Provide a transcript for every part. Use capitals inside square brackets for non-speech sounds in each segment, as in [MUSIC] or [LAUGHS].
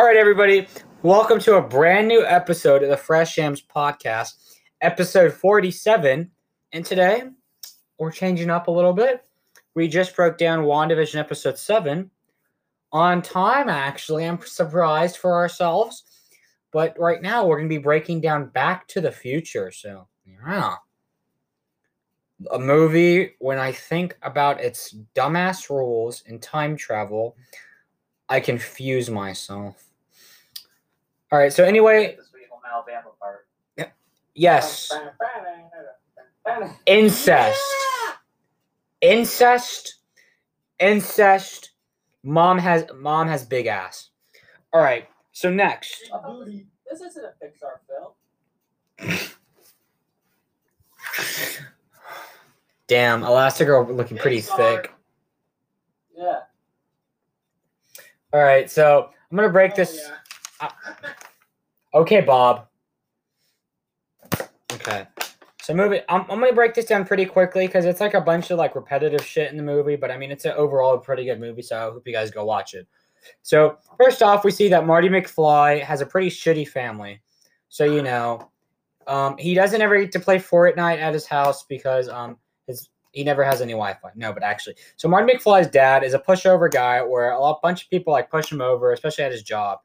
All right, everybody. Welcome to a brand new episode of the Fresh Yamms podcast, episode 47. And today, we're changing up a little bit. We just broke down WandaVision episode 7 on time, actually. I'm surprised for ourselves. But right now, we're going to be breaking down Back to the Future. So, yeah. A movie, when I think about its dumbass rules and time travel, I confuse myself. All right. So anyway, The sweet home Alabama part. yes, incest, incest, incest. Mom has mom has big ass. All right. So next, I thought This this isn't a Pixar film. damn, Elastigirl looking pretty Pixar. thick. Yeah. All right. So I'm gonna break Oh, this. yeah. Okay, Bob. Okay. So movie I'm, I'm gonna break this down pretty quickly because it's like a bunch of like repetitive shit in the movie, but I mean it's an overall a pretty good movie, so I hope you guys go watch it. So first off, we see that Marty McFly has a pretty shitty family. So you know, um, he doesn't ever get to play Fortnite at his house because um his he never has any Wi-Fi. No, but actually, so Marty McFly's dad is a pushover guy where a lot bunch of people like push him over, especially at his job.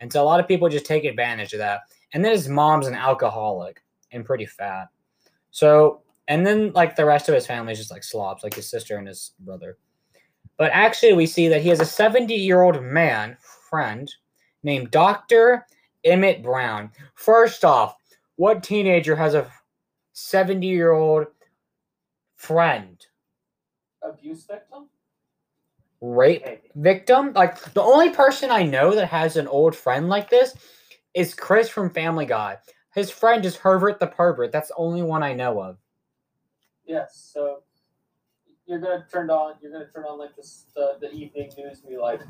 And so a lot of people just take advantage of that. And then his mom's an alcoholic and pretty fat. So, and then like the rest of his family is just like slobs, like his sister and his brother. But actually, we see that he has a 70 year old man friend named Dr. Emmett Brown. First off, what teenager has a 70 year old friend? Abuse victim? Rape victim? Like, the only person I know that has an old friend like this is Chris from Family Guy. His friend is Herbert the Pervert. That's the only one I know of. Yes. So you're gonna turn on you're gonna turn on like this the, the evening news and be like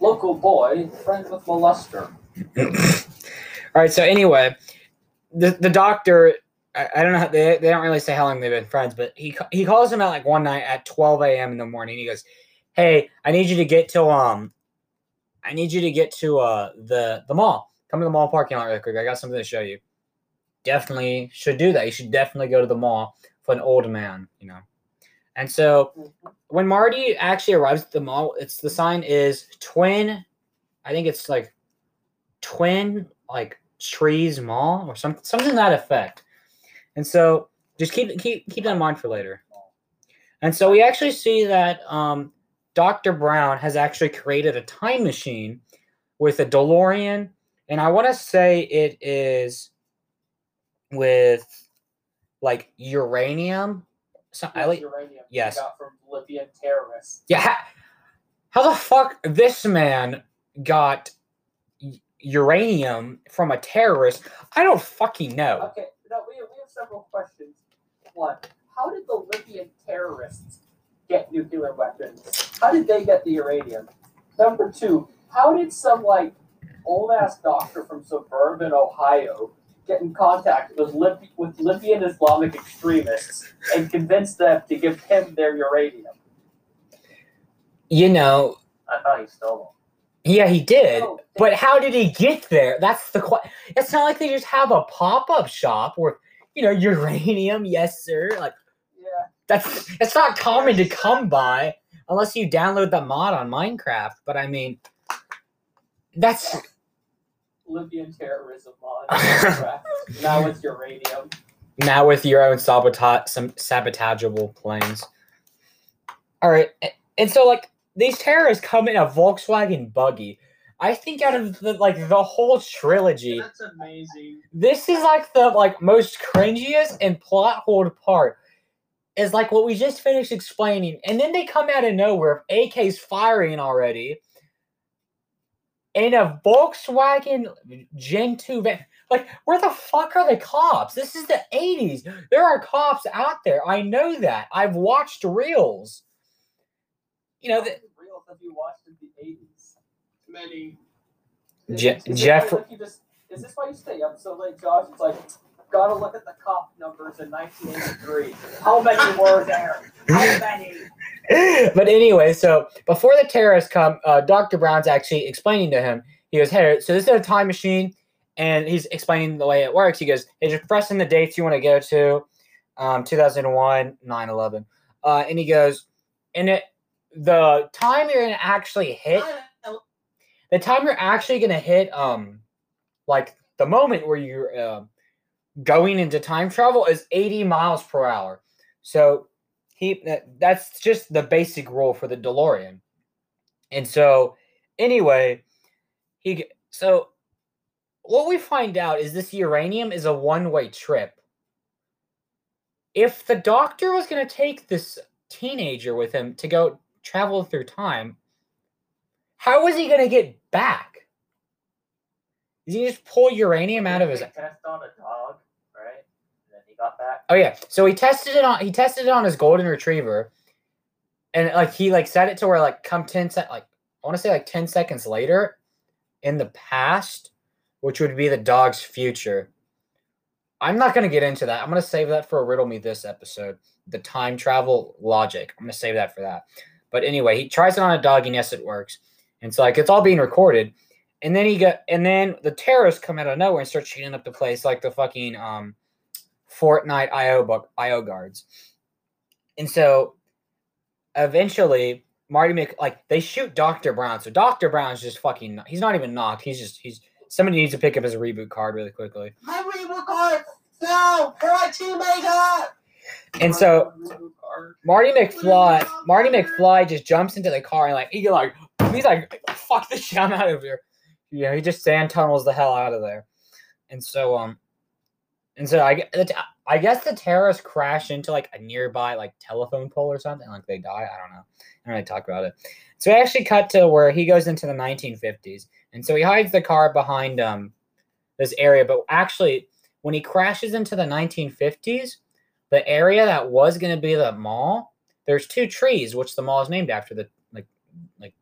local boy, friend with molester. [LAUGHS] All right. So anyway, the the doctor. I, I don't know. How, they they don't really say how long they've been friends, but he he calls him at like one night at twelve a.m. in the morning. He goes, "Hey, I need you to get to um, I need you to get to uh the the mall. Come to the mall parking lot real quick. I got something to show you. Definitely should do that. You should definitely go to the mall for an old man. You know." And so when Marty actually arrives at the mall, it's the sign is twin. I think it's like twin like trees mall or something something that effect. And so just keep keep keep that in mind for later. And so we actually see that um, Dr. Brown has actually created a time machine with a DeLorean, and I want to say it is with like uranium. So, I Yes, like, uranium yes. got from Libyan terrorists. yeah. How, how the fuck this man got uranium from a terrorist? I don't fucking know. Okay, no, we have, we have several questions. One, how did the Libyan terrorists get nuclear weapons? How did they get the uranium? Number two, how did some like old ass doctor from suburban Ohio get in contact with Lib- with Libyan Islamic extremists and convince them to give him their uranium? You know, I thought he stole them. yeah, he did. Oh, them. But how did he get there? That's the question. It's not like they just have a pop up shop where, you know, uranium, [LAUGHS] yes, sir. Like, that's it's not common to come by unless you download the mod on Minecraft. But I mean, that's Libyan terrorism mod. [LAUGHS] Now with uranium. now with your own sabotage, some sabotageable planes. All right, and so like these terrorists come in a Volkswagen buggy. I think out of the like the whole trilogy, That's amazing. this is like the like most cringiest and plot hole part is like what we just finished explaining and then they come out of nowhere. Ak's firing already. In a volkswagen gen 2 van. Like where the fuck are the cops? This is the 80s there are cops out there. I know that. I've watched reels. You know the, reels have you watched in the eighties? Many. Je- Jeff- like, just, is this why you stay up so late, Josh? It's like gotta look at the cop numbers in 1983. How many were there? How many? [LAUGHS] but anyway, so before the terrorists come, uh, Dr. Brown's actually explaining to him, he goes, "Hey, so this is a time machine," and he's explaining the way it works. He goes, "Hey, just press in the dates you want to go to, um, 2001, 9/11," uh, and he goes, "And it, the time you're gonna actually hit, the time you're actually gonna hit, um, like the moment where you're uh, going into time travel is 80 miles per hour. So he that's just the basic rule for the DeLorean. And so anyway, he so what we find out is this uranium is a one-way trip. If the doctor was going to take this teenager with him to go travel through time, how was he going to get back? Is he just pull uranium out of his test on a dog, right? And then he got back. Oh yeah. So he tested it on he tested it on his golden retriever. And like he like set it to where like come 10 sec like I want to say like 10 seconds later in the past, which would be the dog's future. I'm not gonna get into that. I'm gonna save that for a riddle me this episode. The time travel logic. I'm gonna save that for that. But anyway, he tries it on a dog and yes, it works. And so like it's all being recorded. And then he got and then the terrorists come out of nowhere and start shooting up the place like the fucking um Fortnite IO book IO guards. And so eventually Marty Mc like they shoot Dr. Brown. So Dr. Brown's just fucking he's not even knocked. He's just he's somebody needs to pick up his reboot card really quickly. My reboot card! No! Her teammate got! And so Marty McFly Marty McFly just jumps into the car and like he like he's like fuck this shit, I'm out of here. You know, he just sand tunnels the hell out of there. And so um and so I, I guess the terrorists crash into like a nearby like telephone pole or something, like they die. I don't know. I don't really talk about it. So we actually cut to where he goes into the 1950s, and so he hides the car behind um this area. But actually, when he crashes into the 1950s, the area that was going to be the mall, there's two trees, which the mall is named after. The like like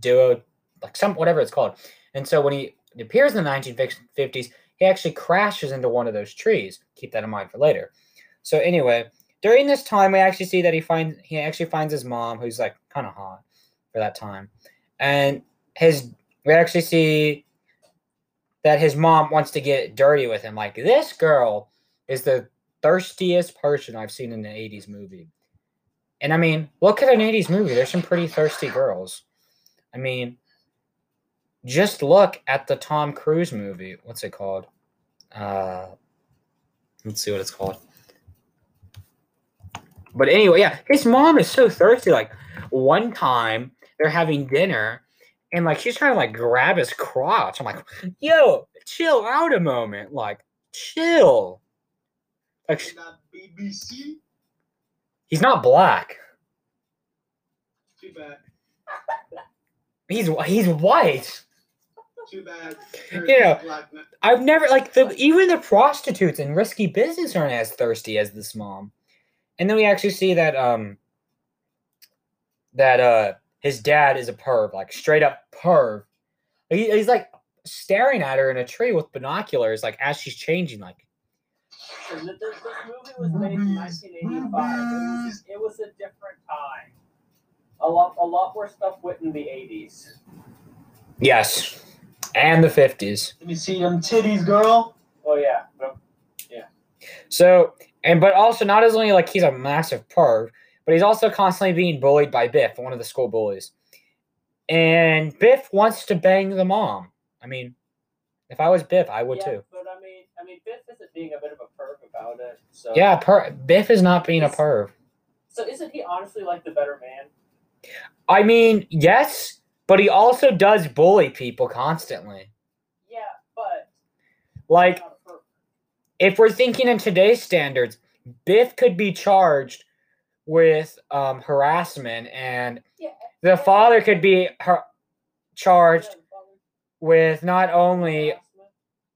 duo, like some whatever it's called. And so when he appears in the 1950s, he actually crashes into one of those trees. Keep that in mind for later. So anyway, during this time, we actually see that he finds he actually finds his mom, who's like kind of hot for that time, and his we actually see that his mom wants to get dirty with him. Like this girl is the thirstiest person I've seen in an '80s movie, and I mean, look at an '80s movie. There's some pretty thirsty girls. I mean, just look at the Tom Cruise movie. What's it called? Uh, let's see what it's called. But anyway, yeah, his mom is so thirsty. Like one time they're having dinner and like she's trying to like grab his crotch. I'm like, yo, chill out a moment. Like, chill. Like Not BBC? he's not black. Too bad. He's he's white. Too bad. Yeah. Black. I've never like the even the prostitutes in risky business aren't as thirsty as this mom. And then we actually see that um that uh his dad is a perv, like straight up perv. He, he's like staring at her in a tree with binoculars, like as she's changing, like This, this this movie was made in 1985. It was, it was a different time. A lot, a lot more stuff went in the 80s. yes, and the fifties. Let me see them titties, girl. Oh yeah, Yeah. So and but also not as only like he's a massive perv, but he's also constantly being bullied by Biff, one of the school bullies. And Biff wants to bang the mom. I mean, if I was Biff, I would yeah, too. But I mean, I mean, Biff isn't being a bit of a perv about it. So Yeah, per- Biff is not being a perv. So isn't he honestly like the better man? I mean, yes, but he also does bully people constantly. Yeah, but Like, not a perv. if we're thinking in today's standards, Biff could be charged with um, harassment, and Yeah. the father could be har- charged with not only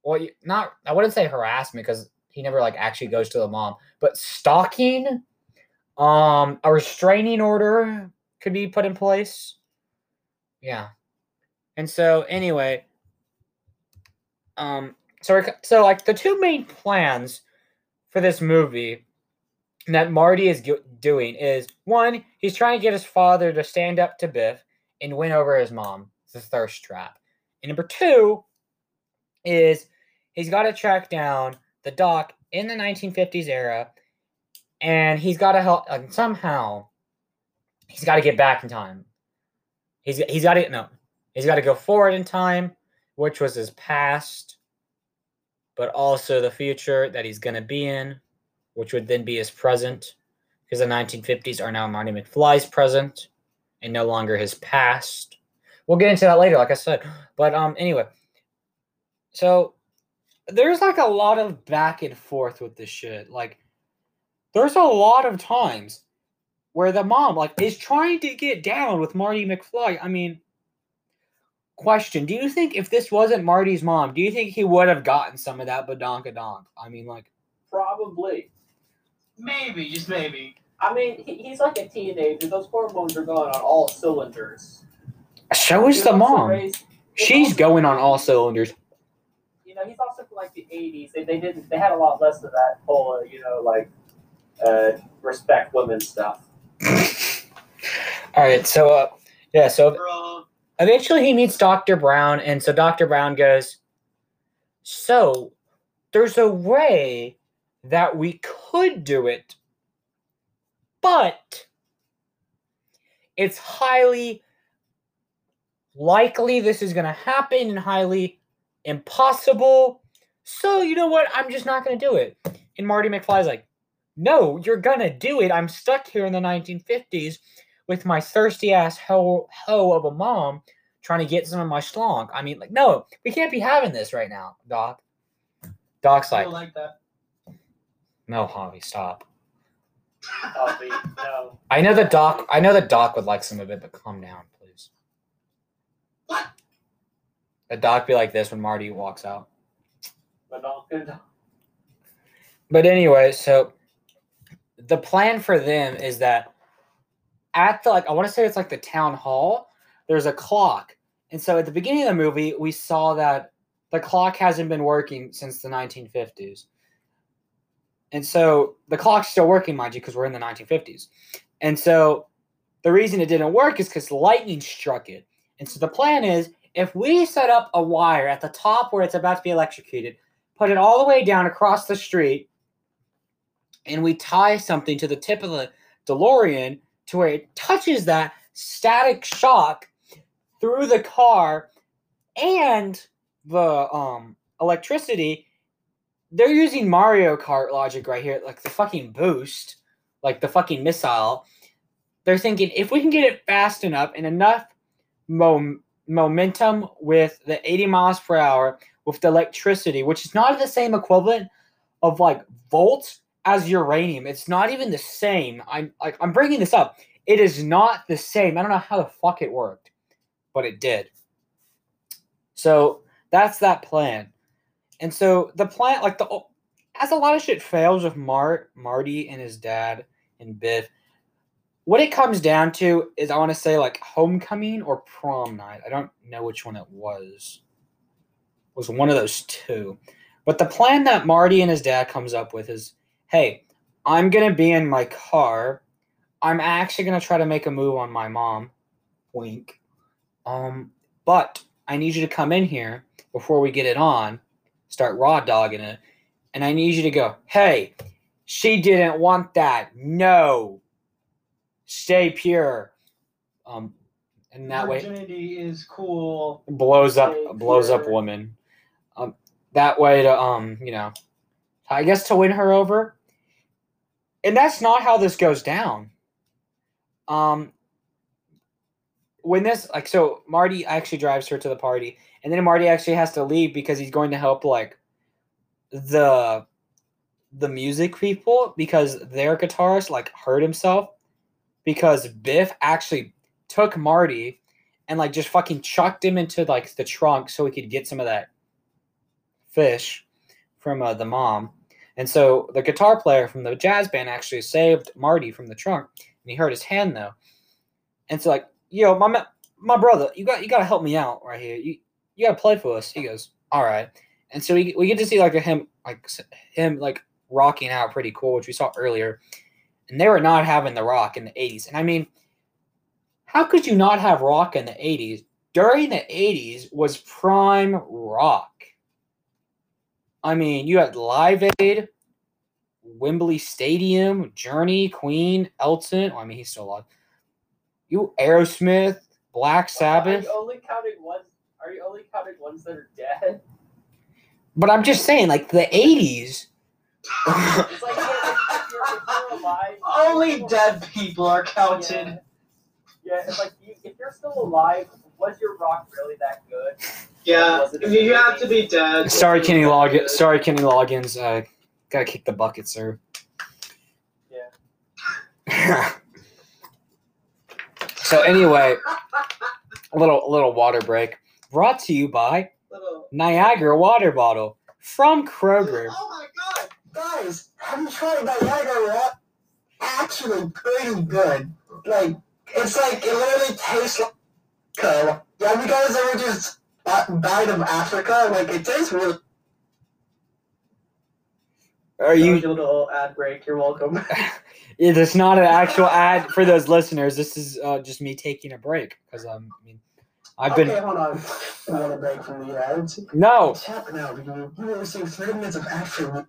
well, not I wouldn't say harassment because he never like actually goes to the mom, but stalking, um, a restraining order could be put in place. Yeah, and so anyway, um, so so like the two main plans for this movie that Marty is doing is one, he's trying to get his father to stand up to Biff and win over his mom, the thirst trap. And number two is he's got to track down the doc in the 1950s era, and he's got to help like, somehow. He's got to get back in time. He's he's got to no, he's got to go forward in time, which was his past, but also the future that he's gonna be in, which would then be his present, because the 1950s are now Marty McFly's present, and no longer his past. We'll get into that later, like I said. But um, anyway, so there's like a lot of back and forth with this shit. Like, there's a lot of times where the mom like is trying to get down with Marty McFly. I mean, question: Do you think if this wasn't Marty's mom, do you think he would have gotten some of that badonkadonk? I mean, like, Probably. Maybe, just maybe. I mean, he, he's like a teenager. Those hormones are going on all cylinders. so is He the mom. raised- She's also- going on all cylinders. You know, he's also from like the '80s. They, they didn't. They had a lot less of that whole, uh, you know, like uh, respect women stuff. All right, so uh, yeah, so Bro. eventually he meets Dr. Brown, and so Dr. Brown goes, So there's a way that we could do it, but it's highly likely this is going to happen and highly impossible. So, you know what? I'm just not going to do it. And Marty McFly's like, No, you're going to do it. I'm stuck here in the 1950s with my thirsty ass hoe, hoe of a mom trying to get some of my schlong. I mean, like, no, we can't be having this right now, Doc. Doc's I like, don't like that. no, Javi, stop. No. I know the doc. I know the doc would like some of it, but calm down, please. What? The doc be like this when Marty walks out. But not good. But anyway, so the plan for them is that at the like I want to say it's like the town hall, there's a clock. And so at the beginning of the movie, we saw that the clock hasn't been working since the 1950s. And so the clock's still working, mind you, because we're in the 1950s. And so the reason it didn't work is because lightning struck it. And so the plan is if we set up a wire at the top where it's about to be electrocuted, put it all the way down across the street, and we tie something to the tip of the DeLorean to where it touches that static shock through the car and the um electricity. They're using mario kart logic right here like the fucking boost like the fucking missile. They're thinking if we can get it fast enough and enough mom- momentum with the 80 miles per hour with the electricity which is not the same equivalent of like volts as uranium it's not even the same i'm like i'm bringing this up it is not the same i don't know how the fuck it worked but it did so that's that plan and so the plan like the as a lot of shit fails with Mart, Marty and his dad and Biff, what it comes down to is I want to say like homecoming or prom night. I don't know which one it was. It was one of those two. But the plan that Marty and his dad comes up with is, hey, I'm gonna be in my car. I'm actually gonna try to make a move on my mom. Wink. Um, but I need you to come in here before we get it on, start raw dogging it, and I need you to go, hey, she didn't want that. No. Stay pure. Um, and that way Virginity is cool. blows up Stay blows up pure. women. Um, that way to um, you know, I guess to win her over. And that's not how this goes down. Um, when this like so Marty actually drives her to the party, and then Marty actually has to leave because he's going to help like the the music people because their guitarist like hurt himself because Biff actually took Marty and like just fucking chucked him into like the trunk so he could get some of that fish from uh, the mom. And so the guitar player from the jazz band actually saved Marty from the trunk, and he hurt his hand though. And so like, yo, my my brother, you got you got to help me out right here. You you got to play for us. He goes, all right. And so we, we get to see like him like him like rocking out pretty cool, which we saw earlier. And they were not having the rock in the 80s. And I mean, how could you not have rock in the 80s during the 80s was prime rock. I mean, you had Live Aid, Wembley Stadium, Journey, Queen, Elton. Well, I mean, he's still alive. You Aerosmith, Black Sabbath. Are Sabbath. you only counting ones? Are you only counting ones that are dead? But I'm just saying, like the 80s. It's like if, if, you're, if you're alive. Only dead people are counted. Yeah, yeah it's like you, if you're still alive, was your rock really that good? Yeah, you have to be dead. Sorry, Kenny Loggins. Sorry, Kenny Loggins. Uh, gotta kick the bucket, sir. Yeah. [LAUGHS] so anyway, a little a little water break brought to you by Little- Niagara water bottle from Kroger. Oh my god, guys, have you tried Niagara Rock? Actually, pretty good. Like, it's like it literally tastes like. Uh, have you guys ever just bought bite of Africa? Like, it tastes really. Are you? a little ad break. You're welcome. [LAUGHS] [LAUGHS] It is not an actual ad for those listeners. This is uh, just me taking a break because um, I mean, I've okay, been hold on. I want to break from the ads. no. What's happening now? You you will receive 30 minutes of ad free.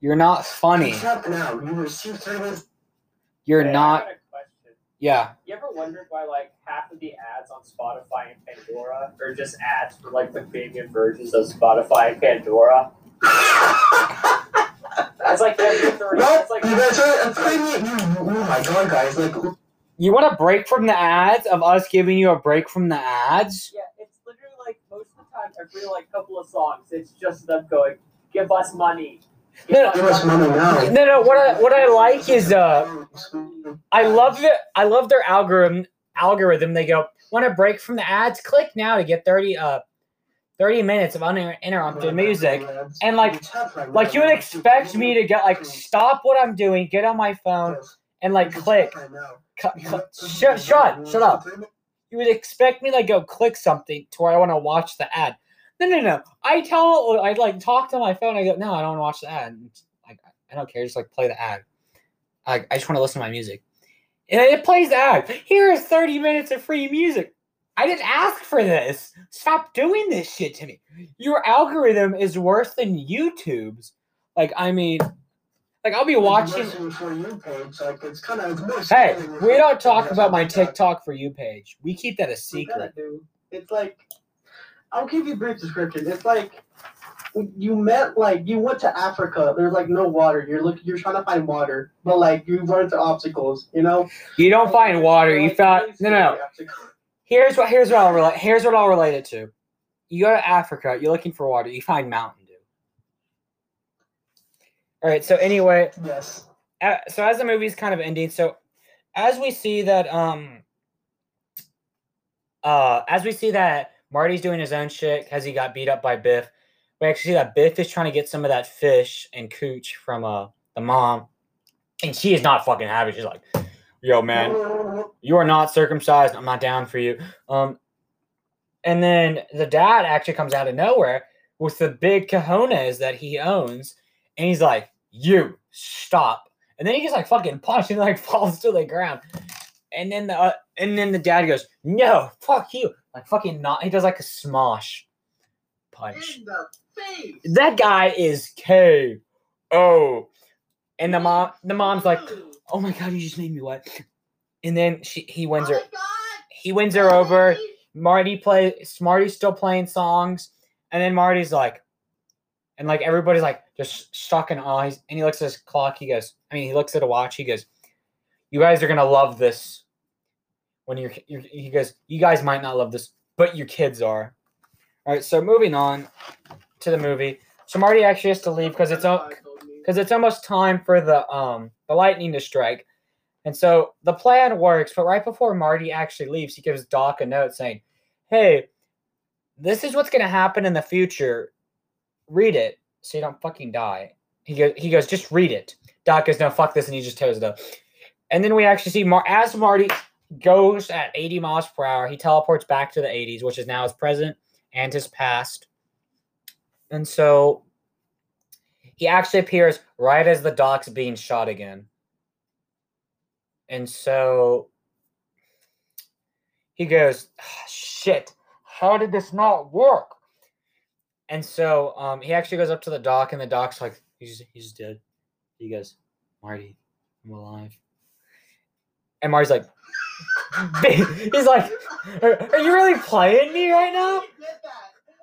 You're not funny. What's happening now? You will receive 30 minutes. You're Hey, I not. Got a question. Yeah. You ever wondered why like half of the ads on Spotify and Pandora are just ads for like the premium versions of Spotify and Pandora? That's like every three. What? It's like You guys a premium. Oh my god, guys! Like, You want a break from the ads of us giving you a break from the ads? yeah, it's literally like most of the time every like couple of songs, it's just them going, "Give us money." No, give us money now. No, no. What I what I like is uh, I love the I love their algorithm. Algorithm. They go want a break from the ads? Click now to get thirty uh, thirty minutes of uninterrupted music. And, like- Like you would expect me to get like stop what I'm doing, get on my phone, and like click. Cu- cu- Shut, shut, shut up. You would expect me to like go click something to where I want to watch the ad. No, no, no. I tell, I like talk to my phone. I go, no, I don't want to watch the ad. Like, I don't care. Just like play the ad. I, I just want to listen to my music. And it plays the ad. Here is 30 minutes of free music. I didn't ask for this. Stop doing this shit to me. Your algorithm is worse than YouTube's. Like, I mean, like I'll be watching. Page, like it's kind of. Hey, we don't talk about my TikTok for you page. We keep that a secret. It's like I'll give you a brief description. It's like you met like you went to Africa. There's like no water. You're looking. You're trying to find water, but like you run into obstacles. You know. You don't find water. You Like, found no, no. Here's what here's what I'll relate. Here's what I'll relate it to. You go to Africa. You're looking for water. You find Mountain Dew. All right. So anyway, Yes. uh, so as the movie's kind of ending, so as we see that um uh as we see that Marty's doing his own shit because he got beat up by Biff, we actually see that Biff is trying to get some of that fish and cooch from uh the mom, and she is not fucking happy. She's like, "Yo, man, you are not circumcised. I'm not down for you." Um, and then the dad actually comes out of nowhere with the big cojones that he owns, and he's like, "You stop!" And then he gets like fucking punched and like [LAUGHS] falls to the ground. And then the uh, and then the dad goes, "No, fuck you!" Like fucking not. He does like a smosh punch. In the face. That guy is K. Oh, and the mom, the mom's like, "Oh my god, you just made me wet." And then she, he wins her, he wins her over. Marty play, Marty's still playing songs, and then Marty's like, and like everybody's like just stuck in awe. He's- And he looks at his clock. He goes, I mean, he looks at a watch. He goes, "You guys are gonna love this." When you're, you're he goes, "You guys might not love this, but your kids are." All right, so moving on to the movie. So Marty actually has to leave because it's because it's almost time for the um the lightning to strike. And so the plan works, but right before Marty actually leaves, he gives Doc a note saying, "Hey, this is what's to happen in the future. Read it so you don't fucking die." He goes, he goes, "Just read it." Doc goes, "No, fuck this," and he just tears it up. And then we actually see Mar- as Marty goes at 80 miles per hour, he teleports back to the 80s, which is now his present and his past. And so he actually appears right as the doc's being shot again. And so he goes, "Ah, "Shit, how did this not work?" And so um, he actually goes up to the doc, and the doc's like, "He's he's dead." He goes, "Marty, I'm alive." And Marty's like, [LAUGHS] he's like, are, are you really playing me right now? He did that.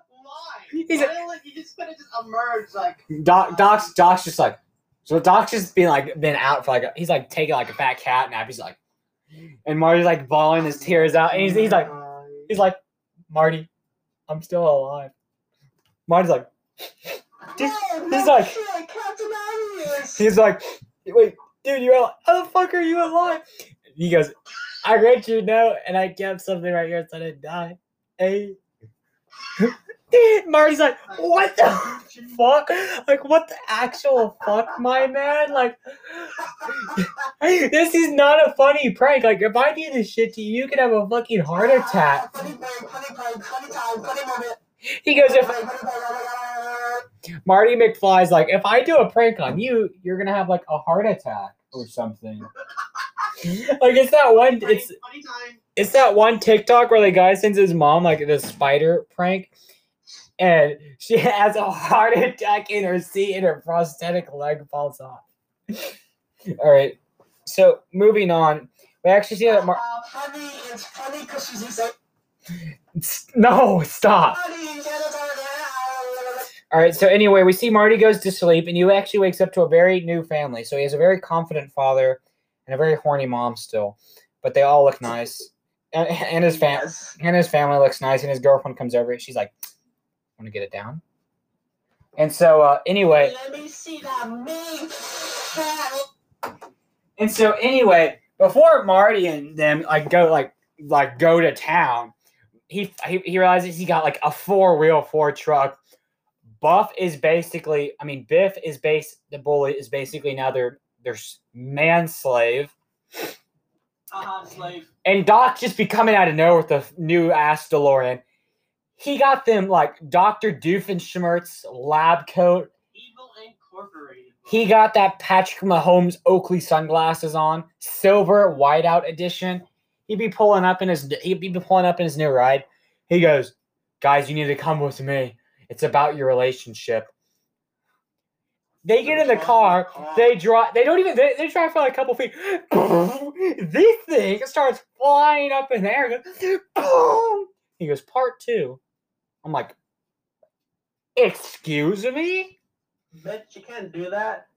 Why? He's like, he just could have just emerged like. Doc, uh, Doc's, Doc's just like, so Doc's just been like, been out for like, a, he's like taking like a fat cat nap. He's like, and Marty's like bawling his tears out, and he's, he's like, he's like, Marty, I'm still alive. Marty's like, dude, he's like- shit, Captain Obvious. he's like, wait, dude, you're alive. How the fuck are you alive? He goes, I read your note and I kept something right here so I didn't die. Hey. [LAUGHS] Marty's like, what the fuck? Like, what the actual fuck, my man? Like, [LAUGHS] this is not a funny prank. Like, if I do this shit to you, you could have a fucking heart attack. He goes, if. Marty McFly's like, if I do a prank on you, you're gonna have like a heart attack or something. [LAUGHS] like, it's that one. It's it's that one TikTok where the guy sends his mom like this spider prank, and she [LAUGHS] has a heart attack in her seat, and her prosthetic leg falls off. [LAUGHS] All right, so moving on, we actually see that. Mar- Uh, funny, it's funny because she's like, no, stop. funny, get it out All right, so anyway, we see Marty goes to sleep, and he actually wakes up to a very new family. So he has a very confident father and a very horny mom still, but they all look nice, and, and his fam Yes. and his family looks nice, and his girlfriend comes over, and she's like, "Want to get it down?" And so, uh, anyway, Let me see that and so anyway, before Marty and them like go like like go to town, he he, he realizes he got like a four wheel Ford truck. Buff is basically, I mean, Biff is base the bully is basically now their their man slave, Uh-huh, slave. and Doc just be coming out of nowhere with the new ass DeLorean. He got them like Doctor Doofenshmirtz lab coat. Evil Incorporated. He got that Patrick Mahomes Oakley sunglasses on, silver whiteout edition. He'd be pulling up in his he'd be pulling up in his new ride. He goes, "Guys, you need to come with me. It's about your relationship." They get in the car. They drive. They don't even. They, they drive for like a couple feet. [LAUGHS] this thing starts flying up in the air. Boom. He goes, "Part two. I'm like, "Excuse me." Bet you can't do that.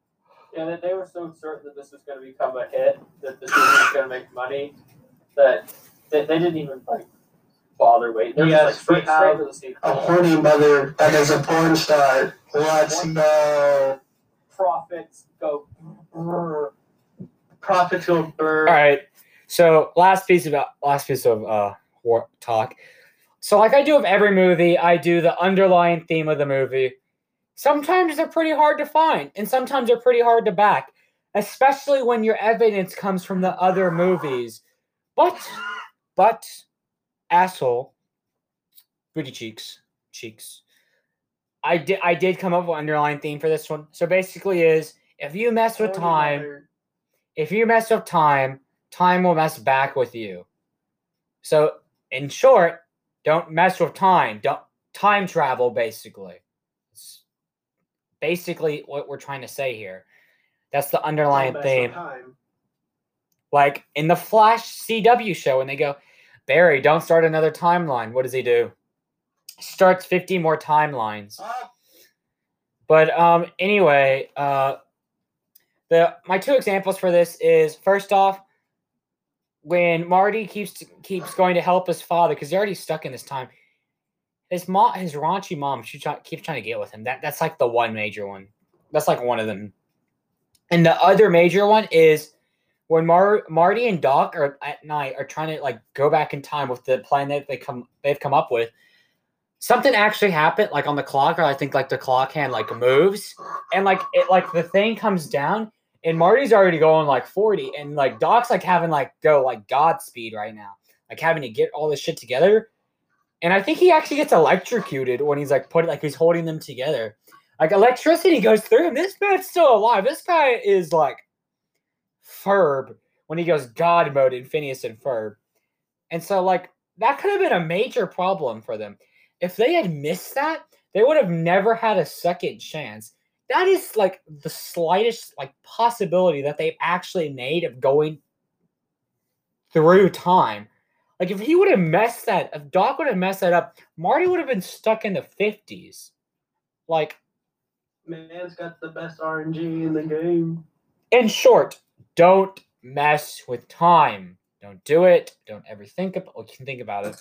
Yeah, they, they were so certain that this was going to become a hit, that this was going to make money, that they, they didn't even like bother waiting. They're Yes, just like we straight, straight have for the sequel. A horny mother that is a porn star. Let's go. Profits go. brrr. Profit to a. All right. So last piece of last piece of uh war talk. So like I do of every movie, I do the underlying theme of the movie. Sometimes they're pretty hard to find, and sometimes they're pretty hard to back, especially when your evidence comes from the other movies. But but asshole booty cheeks cheeks. I did I did come up with an underlying theme for this one. So basically is if you mess with time if you mess with time, time will mess back with you. So, in short, don't mess with time. Don't time travel. Basically, it's basically what we're trying to say here. That's the underlying theme. Like in the Flash CW show, when they go, Barry, don't start another timeline. What does he do? Starts fifty more timelines. Oh, But um, anyway, uh, the my two examples for this is first off, when Marty keeps keeps going to help his father because they're already stuck in this time. His mom, his raunchy mom, she try, keeps trying to get with him. That that's like the one major one. That's like one of them. And the other major one is when Mar- Marty and Doc are at night are trying to like go back in time with the plan that they come they've come up with something actually happened like on the clock or i think like the clock hand like moves and like it like the thing comes down and marty's already going like 40 and like doc's like having like go like god speed right now like having to get all this shit together and i think he actually gets electrocuted when he's like putting like he's holding them together. Like electricity goes through him. This man's still alive. This guy is like ferb when he goes god mode in phineas and ferb and so like that could have been a major problem for them. If they had missed that, they would have never had a second chance. That is like the slightest like possibility that they've actually made of going through time. Like if he would have messed that, if Doc would have messed that up, Marty would have been stuck in the fifties. Like Man's got the best RNG in the game. in short, don't mess with time. Don't do it. Don't ever think about. Well, you can think about it.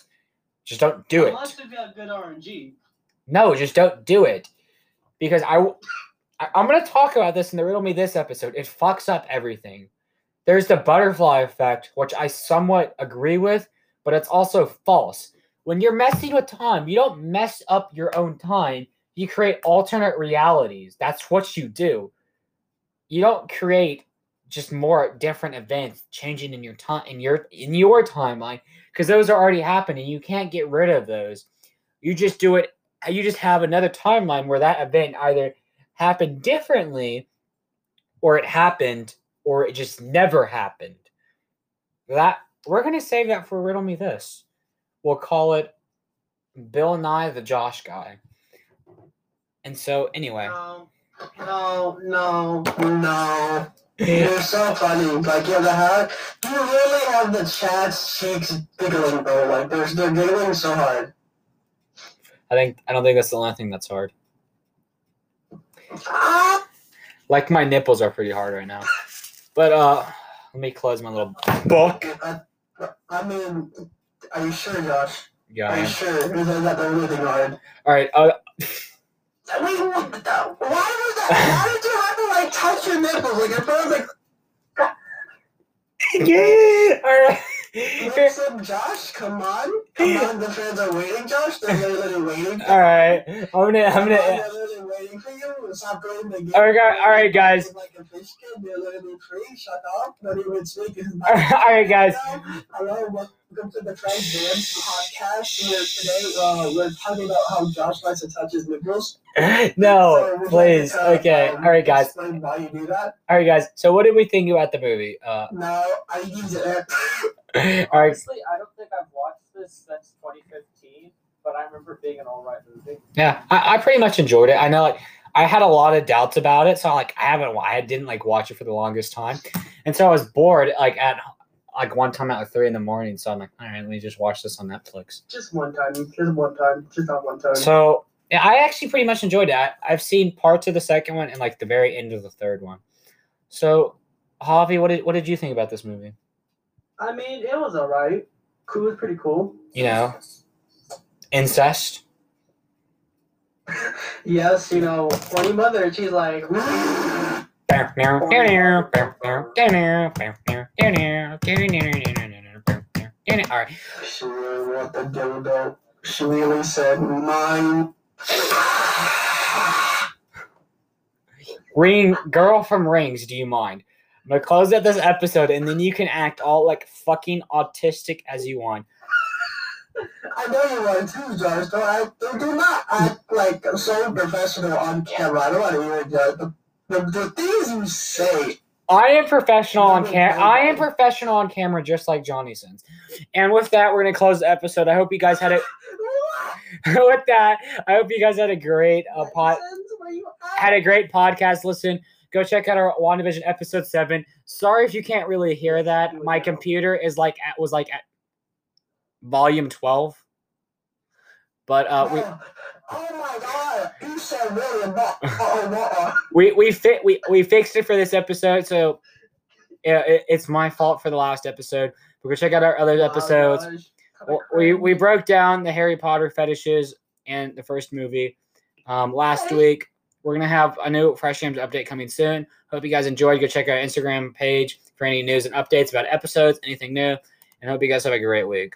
Just don't do it. Unless you've got good RNG. No, just don't do it. Because I, I'm gonna talk about this in the riddle me this episode. It fucks up everything. There's the butterfly effect, which I somewhat agree with, but it's also false. When you're messing with time, you don't mess up your own time. You create alternate realities. That's what you do. You don't create just more different events changing in your time in your in your timeline because those are already happening. You can't get rid of those. You just do it you just have another timeline where that event either happened differently or it happened or it just never happened. That we're gonna save that for riddle me this. We'll call it Bill Nye the Josh guy. And so anyway, No, no, no. No. You're so funny. Like you have the hat. You really have the chat's cheeks giggling, bro. Like they're they're giggling so hard. I think I don't think that's the only thing that's hard. Ah! Like my nipples are pretty hard right now. But uh let me close my little book. I, I mean, are you sure, Josh? Yeah. Are you sure? Because I got everything hard. All right. Uh, I mean, what the, why was that? Why [LAUGHS] did you have to like touch your nipples? Like your friends like, [LAUGHS] all right. Listen, Josh, come on, come on. The fans are waiting, Josh. They're literally waiting. For All right. I'm gonna. I'm gonna. They're literally waiting for you. Stop going to the All right, all right, guys. Like a fish kid, they're literally free. Shut up. Not even speaking. All right, guys. Hello, welcome to the Frank Dance podcast. Where today uh, we're talking about how Josh likes to touch his nipples. [LAUGHS] No, So, please. like to, Okay. um, All right, guys. Explain why you do that. All right, guys. So, what did we think about the movie? Uh, No, I use it. [LAUGHS] [LAUGHS] all right. Honestly, I don't think I've watched this since 2015, but I remember being an alright movie. Yeah, I, I pretty much enjoyed it. I know, like, I had a lot of doubts about it, so like, I haven't, I didn't like watch it for the longest time, and so I was bored. Like at like one time at like three in the morning, so I'm like, all right, let me just watch this on Netflix. Just one time. Just one time. Just not one time. So yeah, I actually pretty much enjoyed it. I, I've seen parts of the second one and like the very end of the third one. So, Javi, what did what did you think about this movie? I mean, it was alright. Cool was pretty cool. You know, incest. [LAUGHS] Yes, you know, funny mother, she's like, All right. She really want the dildo. She really said mine. Ring girl from Rings, do you mind? I'm gonna close out this episode and then you can act all like fucking autistic as you want. I know you want to, Josh. Don't act, do do not act like so professional on camera. I don't want to hear. The, the, the things you say. I am professional on camera. I am professional on camera, just like Johnny sins. And with that, we're gonna close the episode. I hope you guys had a. [LAUGHS] with that, I hope you guys had a great uh, pod. Had a great podcast listen. Go check out our WandaVision episode seven. Sorry if you can't really hear that. My computer is like at was like at volume twelve. But uh, we Oh, [LAUGHS] oh my god! You said really about. Oh, [LAUGHS] we we fit we we fixed it for this episode. So yeah, it, it's my fault for the last episode. But go check out our other episodes. Well, we we broke down the Harry Potter fetishes and the first movie um, last week. We're gonna have a new Fresh Yamms update coming soon. Hope you guys enjoyed. Go check our Instagram page for any news and updates about episodes, anything new, and hope you guys have a great week.